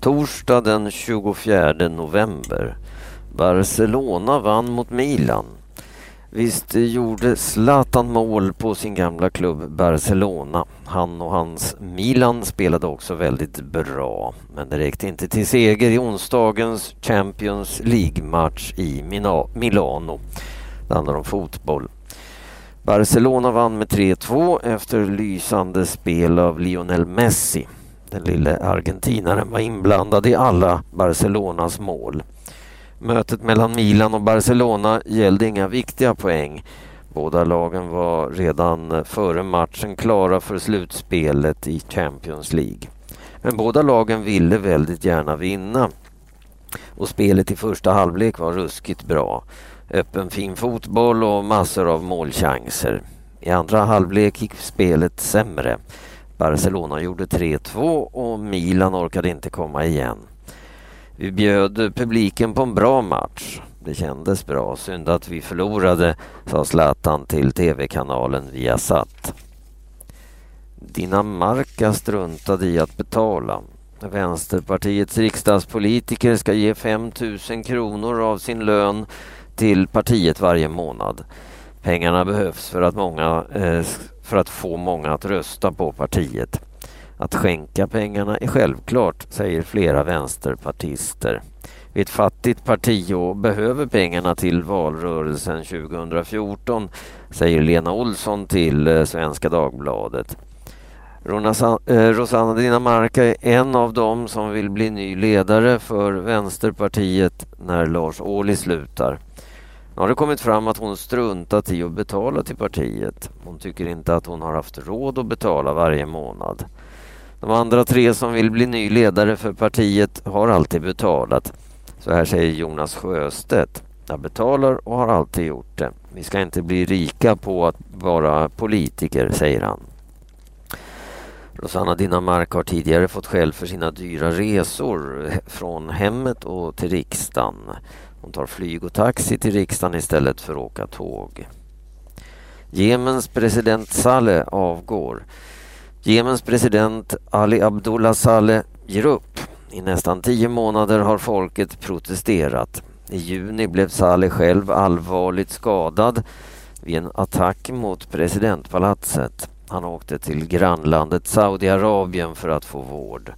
Torsdag den 24 november. Barcelona vann mot Milan. Visst gjorde Zlatan mål på sin gamla klubb Barcelona. Han och hans Milan spelade också väldigt bra. Men det räckte inte till seger i onsdagens Champions League-match i Milano. Det handlar om fotboll. Barcelona vann med 3-2 efter lysande spel av Lionel Messi. Den lille argentinaren var inblandad i alla Barcelonas mål. Mötet mellan Milan och Barcelona gällde inga viktiga poäng. Båda lagen var redan före matchen klara för slutspelet i Champions League. Men båda lagen ville väldigt gärna vinna. Och spelet i första halvlek var ruskigt bra. Öppen fin fotboll och massor av målchanser. I andra halvlek gick spelet sämre. Barcelona gjorde 3-2 och Milan orkade inte komma igen. Vi bjöd publiken på en bra match. Det kändes bra. Synd att vi förlorade, sa Zlatan till tv-kanalen Viasat. Dinamarca struntade i att betala. Vänsterpartiets riksdagspolitiker ska ge 5 000 kronor av sin lön till partiet varje månad. Pengarna behövs för att, många, eh, för att få många att rösta på partiet. Att skänka pengarna är självklart, säger flera vänsterpartister. Vi är ett fattigt parti och behöver pengarna till valrörelsen 2014, säger Lena Olsson till eh, Svenska Dagbladet. Eh, Rosanna Dinamarca är en av dem som vill bli ny ledare för Vänsterpartiet när Lars Ohly slutar. Nu har det kommit fram att hon struntat i att betala till partiet. Hon tycker inte att hon har haft råd att betala varje månad. De andra tre som vill bli ny ledare för partiet har alltid betalat. Så här säger Jonas Sjöstedt. Jag betalar och har alltid gjort det. Vi ska inte bli rika på att vara politiker, säger han. Rosanna Dinamarca har tidigare fått skäll för sina dyra resor från hemmet och till riksdagen. Hon tar flyg och taxi till riksdagen istället för att åka tåg. Jemens president Saleh avgår. Jemens president Ali Abdullah Saleh ger upp. I nästan tio månader har folket protesterat. I juni blev Saleh själv allvarligt skadad vid en attack mot presidentpalatset. Han åkte till grannlandet Saudiarabien för att få vård.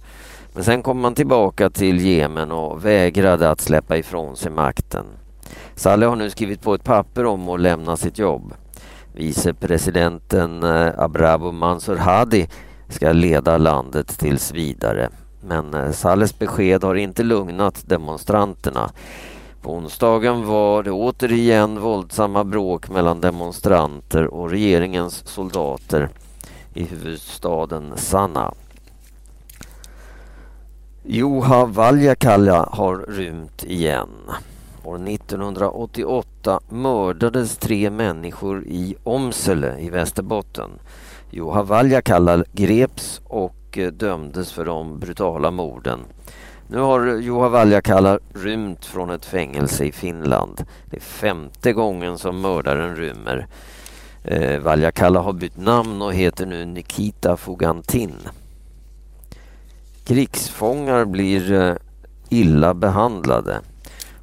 Men sen kom man tillbaka till Jemen och vägrade att släppa ifrån sig makten. Saleh har nu skrivit på ett papper om att lämna sitt jobb. Vicepresidenten eh, Abrabo Mansour Hadi ska leda landet tills vidare. Men eh, Salles besked har inte lugnat demonstranterna. På onsdagen var det återigen våldsamma bråk mellan demonstranter och regeringens soldater i huvudstaden Sanaa. Juha Valjakalla har rymt igen. År 1988 mördades tre människor i Omsele i Västerbotten. Juha Valjakalla greps och eh, dömdes för de brutala morden. Nu har Juha Valjakalla rymt från ett fängelse i Finland. Det är femte gången som mördaren rymmer. Eh, Valjakalla har bytt namn och heter nu Nikita Fogantin. Krigsfångar blir eh, illa behandlade.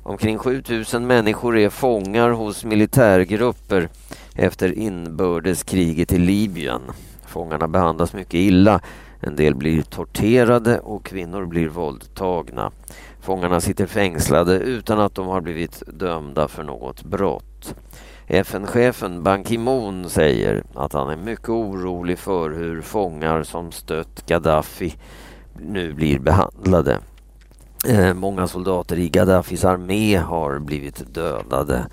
Omkring 7000 människor är fångar hos militärgrupper efter inbördeskriget i Libyen. Fångarna behandlas mycket illa. En del blir torterade och kvinnor blir våldtagna. Fångarna sitter fängslade utan att de har blivit dömda för något brott. FN-chefen Ban Ki-Moon säger att han är mycket orolig för hur fångar som stött Gaddafi nu blir behandlade. Eh, många soldater i Gaddafis armé har blivit dödade.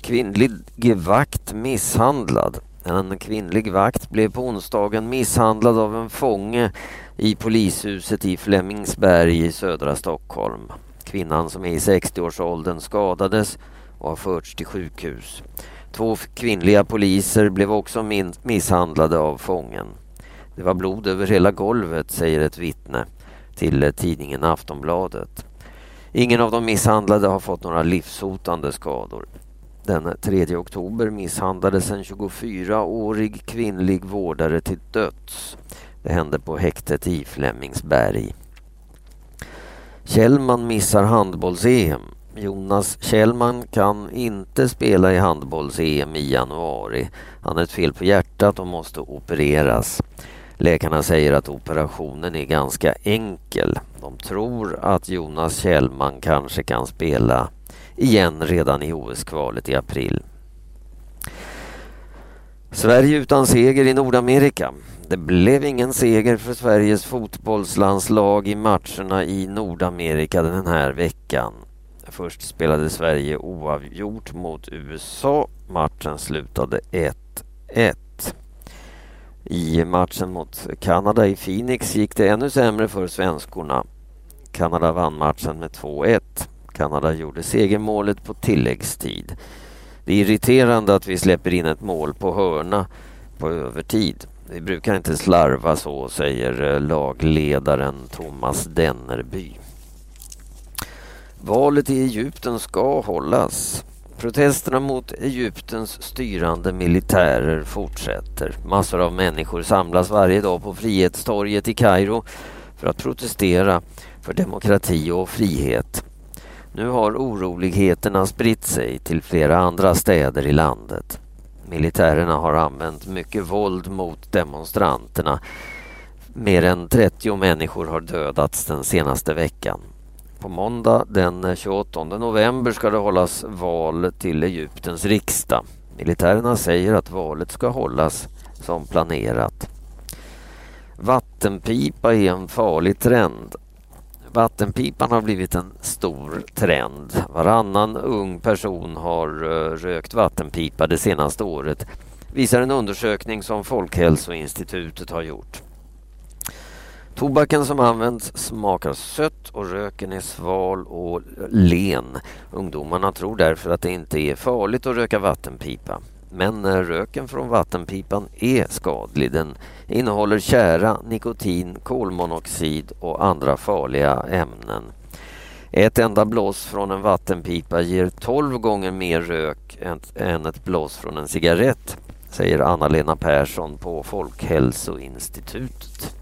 Kvinnlig vakt misshandlad. En kvinnlig vakt blev på onsdagen misshandlad av en fånge i polishuset i Flemingsberg i södra Stockholm. Kvinnan som är i 60-årsåldern skadades och har förts till sjukhus. Två kvinnliga poliser blev också misshandlade av fången. Det var blod över hela golvet, säger ett vittne till eh, tidningen Aftonbladet. Ingen av de misshandlade har fått några livshotande skador. Den 3 oktober misshandlades en 24-årig kvinnlig vårdare till döds. Det hände på häktet i Flemingsberg. Kjellman missar handbolls-EM. Jonas Kjellman kan inte spela i handbolls-EM i januari. Han har ett fel på hjärtat och måste opereras. Läkarna säger att operationen är ganska enkel. De tror att Jonas Kjellman kanske kan spela igen redan i OS-kvalet i april. Sverige utan seger i Nordamerika. Det blev ingen seger för Sveriges fotbollslandslag i matcherna i Nordamerika den här veckan. Först spelade Sverige oavgjort mot USA. Matchen slutade 1-1. I matchen mot Kanada i Phoenix gick det ännu sämre för svenskorna. Kanada vann matchen med 2-1. Kanada gjorde segermålet på tilläggstid. Det är irriterande att vi släpper in ett mål på hörna på övertid. Vi brukar inte slarva så, säger eh, lagledaren Thomas Dennerby. Valet i Egypten ska hållas. Protesterna mot Egyptens styrande militärer fortsätter. Massor av människor samlas varje dag på Frihetstorget i Kairo för att protestera för demokrati och frihet. Nu har oroligheterna spritt sig till flera andra städer i landet. Militärerna har använt mycket våld mot demonstranterna. Mer än 30 människor har dödats den senaste veckan. På måndag den 28 november ska det hållas val till Egyptens riksdag. Militärerna säger att valet ska hållas som planerat. Vattenpipa är en farlig trend. Vattenpipan har blivit en stor trend. Varannan ung person har eh, rökt vattenpipa det senaste året visar en undersökning som Folkhälsoinstitutet har gjort. Tobaken som används smakar sött och röken är sval och len. Ungdomarna tror därför att det inte är farligt att röka vattenpipa. Men eh, röken från vattenpipan är skadlig. Den innehåller kära, nikotin, kolmonoxid och andra farliga ämnen. Ett enda blås från en vattenpipa ger 12 gånger mer rök än ett blås från en cigarett, säger Anna-Lena Persson på Folkhälsoinstitutet.